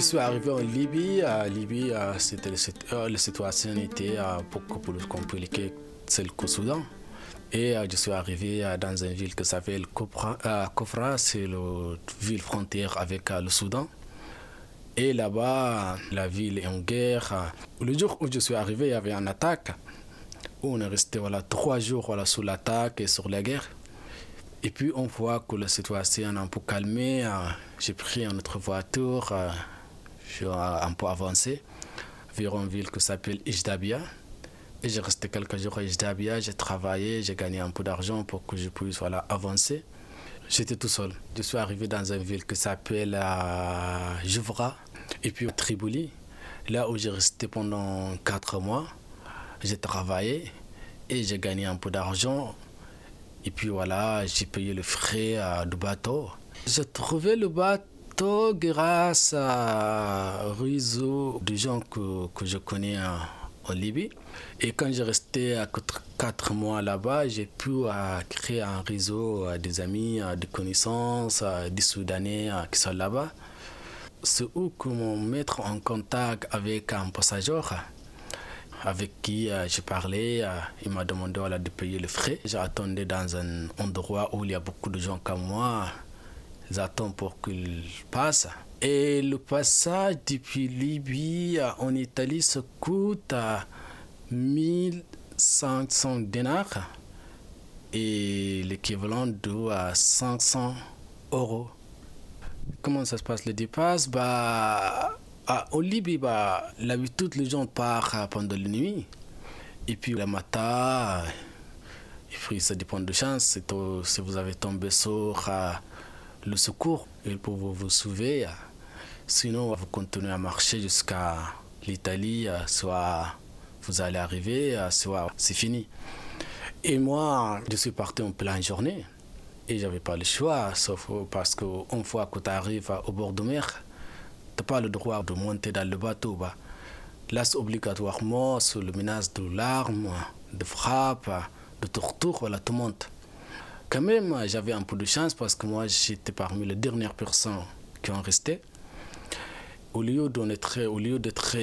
suis arrivé en Libye. Libye, la situation était beaucoup plus compliquée celle qu'au Soudan. Et je suis arrivé dans une ville qui s'appelle Kofra, c'est la ville frontière avec le Soudan. Et là-bas, la ville est en guerre. Le jour où je suis arrivé, il y avait une attaque. On est resté voilà, trois jours voilà, sous l'attaque et sur la guerre. Et puis, on voit que la situation est un peu calmée. J'ai pris une autre voiture. Je suis un peu avancé vers une ville qui s'appelle Ijdabia. Et j'ai resté quelques jours à Ijdabia. J'ai travaillé, j'ai gagné un peu d'argent pour que je puisse voilà, avancer. J'étais tout seul. Je suis arrivé dans une ville qui s'appelle euh, Juvra et puis Tripoli, là où j'ai resté pendant quatre mois. J'ai travaillé et j'ai gagné un peu d'argent. Et puis voilà, j'ai payé le frais euh, du bateau. J'ai trouvé le bateau grâce à réseau de gens que, que je connais en Libye. Et quand j'ai resté à quatre mois là-bas, j'ai pu euh, créer un réseau euh, des amis, euh, des connaissances, des Soudanais qui sont là-bas. C'est eux qui m'ont mis en contact avec un passager avec qui j'ai parlé. il m'a demandé de payer les frais. J'attendais dans un endroit où il y a beaucoup de gens comme moi. J'attends pour qu'ils passent. Et le passage depuis Libye en Italie, ça coûte 1500 dinars et l'équivalent de 500 euros. Comment ça se passe le dépasse? Bah, Au Libye, bah, l'habitude, les gens partent pendant la nuit. Et puis le matin, puis ça dépend de chance. Si vous avez tombé sur euh, le secours, ils peuvent vous sauver. Sinon, vous continuez à marcher jusqu'à l'Italie, euh, soit vous allez arriver, à soir, c'est fini. Et moi, je suis parti en pleine journée. Et je n'avais pas le choix, sauf parce qu'une fois que tu arrives au bord de mer, tu n'as pas le droit de monter dans le bateau. Bah. Là, c'est obligatoirement sous le menace de l'arme, de frappe, de torture, voilà, tout monte. Quand même, j'avais un peu de chance parce que moi, j'étais parmi les dernières personnes qui ont resté. Au lieu d'être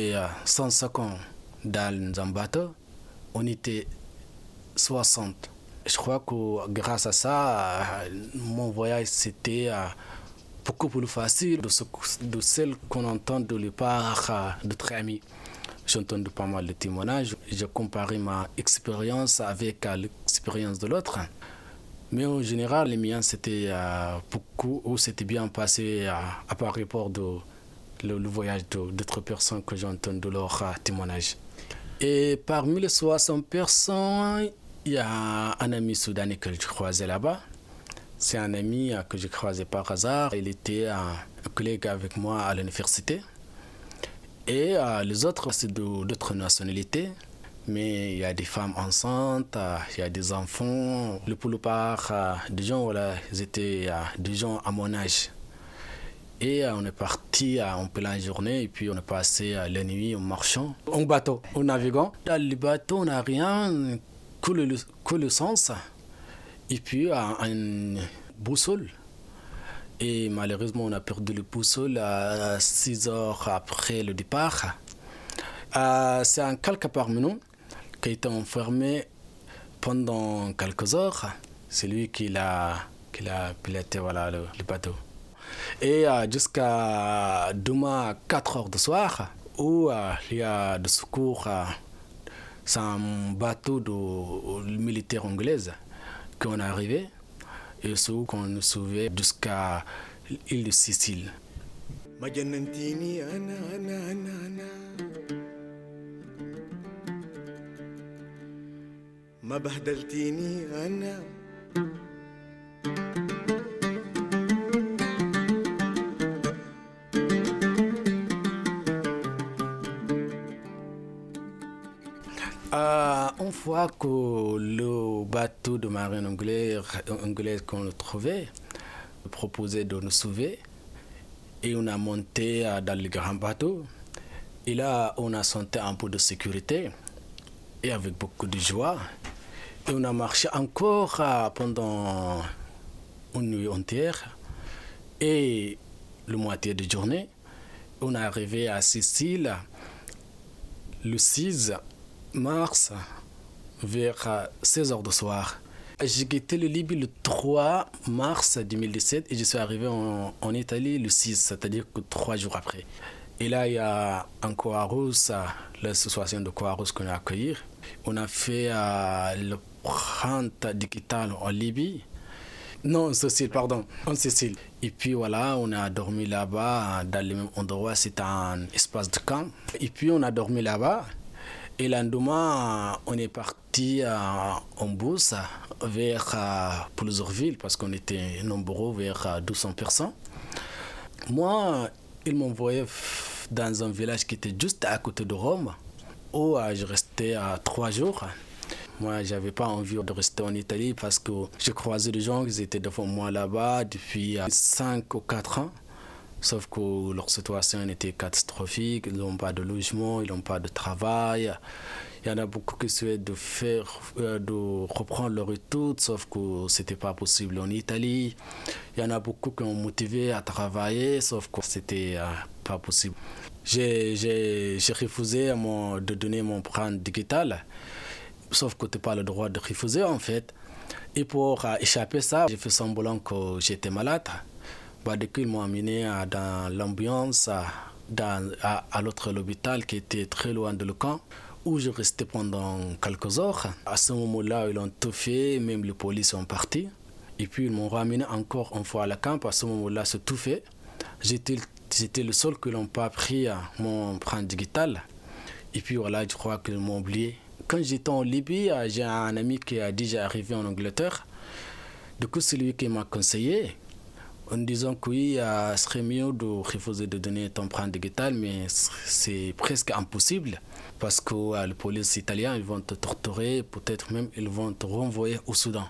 150 dans bateau, on était 60. Je crois que grâce à ça, mon voyage c'était euh, beaucoup plus facile de, ce, de celle qu'on entend de la part d'autres amis. J'ai entendu pas mal de témoignages. J'ai comparé ma expérience avec euh, l'expérience de l'autre. Mais en général, les miens, c'était euh, beaucoup, ou c'était bien passé à, part rapport de le, voyage d'autres personnes que j'entends de leur témoignage. Et parmi les 60 personnes, il y a un ami soudanais que j'ai croisé là-bas. C'est un ami que j'ai croisé par hasard. Il était un collègue avec moi à l'université. Et euh, les autres, c'est d'autres nationalités. Mais il y a des femmes enceintes, euh, il y a des enfants. Le plupart euh, des gens, voilà, ils étaient des gens à mon âge. Et euh, on est parti euh, en pleine journée et puis on est passé euh, la nuit en marchant en bateau, en naviguant. Dans le bateau, on n'a rien que le, que le sens et puis une boussole. Et malheureusement, on a perdu le boussole à 6 heures après le départ. C'est un quelque parmi nous qui a été enfermé pendant quelques heures. C'est lui qui l'a piloté voilà, le bateau. Et euh, jusqu'à demain, 4 heures du soir, où euh, il y a des secours, euh, c'est un bateau de militaire anglaise qu'on est arrivé et où qu'on nous sauvait jusqu'à l'île de Sicile. Une fois que le bateau de marine anglaise, anglaise qu'on trouvait proposait de nous sauver, et on a monté dans le grand bateau, et là on a senti un peu de sécurité, et avec beaucoup de joie, on a marché encore pendant une nuit entière, et le moitié de journée, On est arrivé à Sicile le 6 mars vers 16 h du soir. J'ai quitté le Libye le 3 mars 2017 et je suis arrivé en, en Italie le 6, c'est-à-dire que trois jours après. Et là, il y a un Coarus, l'association de Coarus qu'on a accueilli. On a fait le print digital en Libye. Non, en Sicile, pardon, en Sicile. Et puis voilà, on a dormi là-bas, dans le même endroit, c'était un espace de camp. Et puis on a dormi là-bas. Et lendemain, on est parti euh, en bus vers euh, plusieurs villes parce qu'on était nombreux, vers 200 euh, personnes. Moi, ils envoyé dans un village qui était juste à côté de Rome, où je restais à trois jours. Moi, j'avais pas envie de rester en Italie parce que j'ai croisé des gens qui étaient devant moi là-bas depuis 5 ou 4 ans. Sauf que leur situation était catastrophique, ils n'ont pas de logement, ils n'ont pas de travail. Il y en a beaucoup qui souhaitent de faire, euh, de reprendre leur études, sauf que ce n'était pas possible en Italie. Il y en a beaucoup qui ont motivé à travailler, sauf que c'était n'était euh, pas possible. J'ai refusé de donner mon prêt digital, sauf que tu n'as pas le droit de refuser en fait. Et pour euh, échapper à ça, j'ai fait semblant que j'étais malade. Bah, dès qu'ils m'ont amené dans l'ambiance, à, à l'autre hôpital qui était très loin de le camp, où je restais pendant quelques heures. À ce moment-là, ils ont tout fait, même les polices sont partis. Et puis ils m'ont ramené encore une fois à la camp. À ce moment-là, c'est tout fait. J'étais, j'étais le seul que n'ont pas pris mon empreinte digital. Et puis voilà, je crois qu'ils m'ont oublié. Quand j'étais en Libye, j'ai un ami qui a déjà arrivé en Angleterre. Du coup, c'est lui qui m'a conseillé en disant que oui, ce serait mieux de refuser de donner ton empreinte digitale, mais c'est presque impossible parce que euh, les polices italiens ils vont te torturer, peut-être même ils vont te renvoyer au Soudan.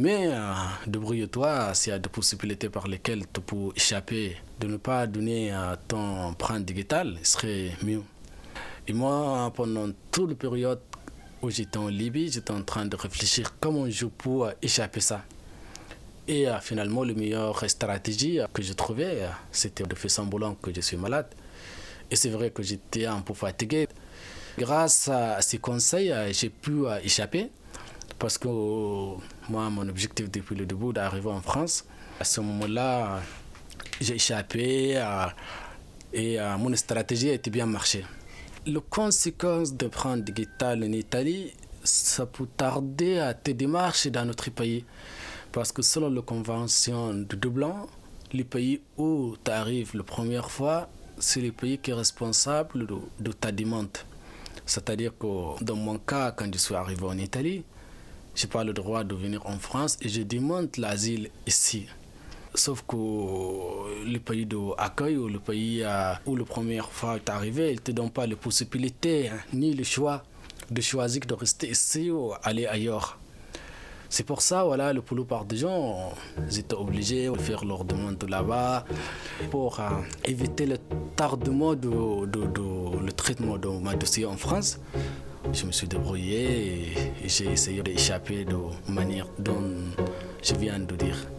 Mais euh, débrouille-toi s'il y a des possibilités par lesquelles tu peux échapper, de ne pas donner euh, ton empreinte digitale, ce serait mieux. Et moi, pendant toute la période où j'étais en Libye, j'étais en train de réfléchir comment je peux échapper ça. Et euh, finalement, la meilleure stratégie que j'ai trouvée, euh, c'était de faire semblant que je suis malade. Et c'est vrai que j'étais un peu fatigué. Grâce à ces conseils, euh, j'ai pu échapper. Parce que moi, mon objectif depuis le début d'arriver en France, à ce moment-là, j'ai échappé et mon stratégie a été bien marché. La conséquence de prendre digital en Italie, ça peut tarder à tes démarches dans notre pays. Parce que selon la convention de Dublin, le pays où tu arrives la première fois, c'est le pays qui est responsable de, ta demande. C'est-à-dire que dans mon cas, quand je suis arrivé en Italie, je n'ai pas le droit de venir en France et je demande l'asile ici. Sauf que le pays d'accueil ou le pays euh, où la première fois tu arrivé, il ne te donne pas la possibilité hein, ni le choix de choisir de rester ici ou aller ailleurs. C'est pour ça, voilà, le plupart des gens étaient obligés de faire leur demande là-bas pour euh, éviter le tardement de, le traitement de ma dossier en France. Je me suis débrouillé et j'ai essayé d'échapper de manière dont je viens de dire.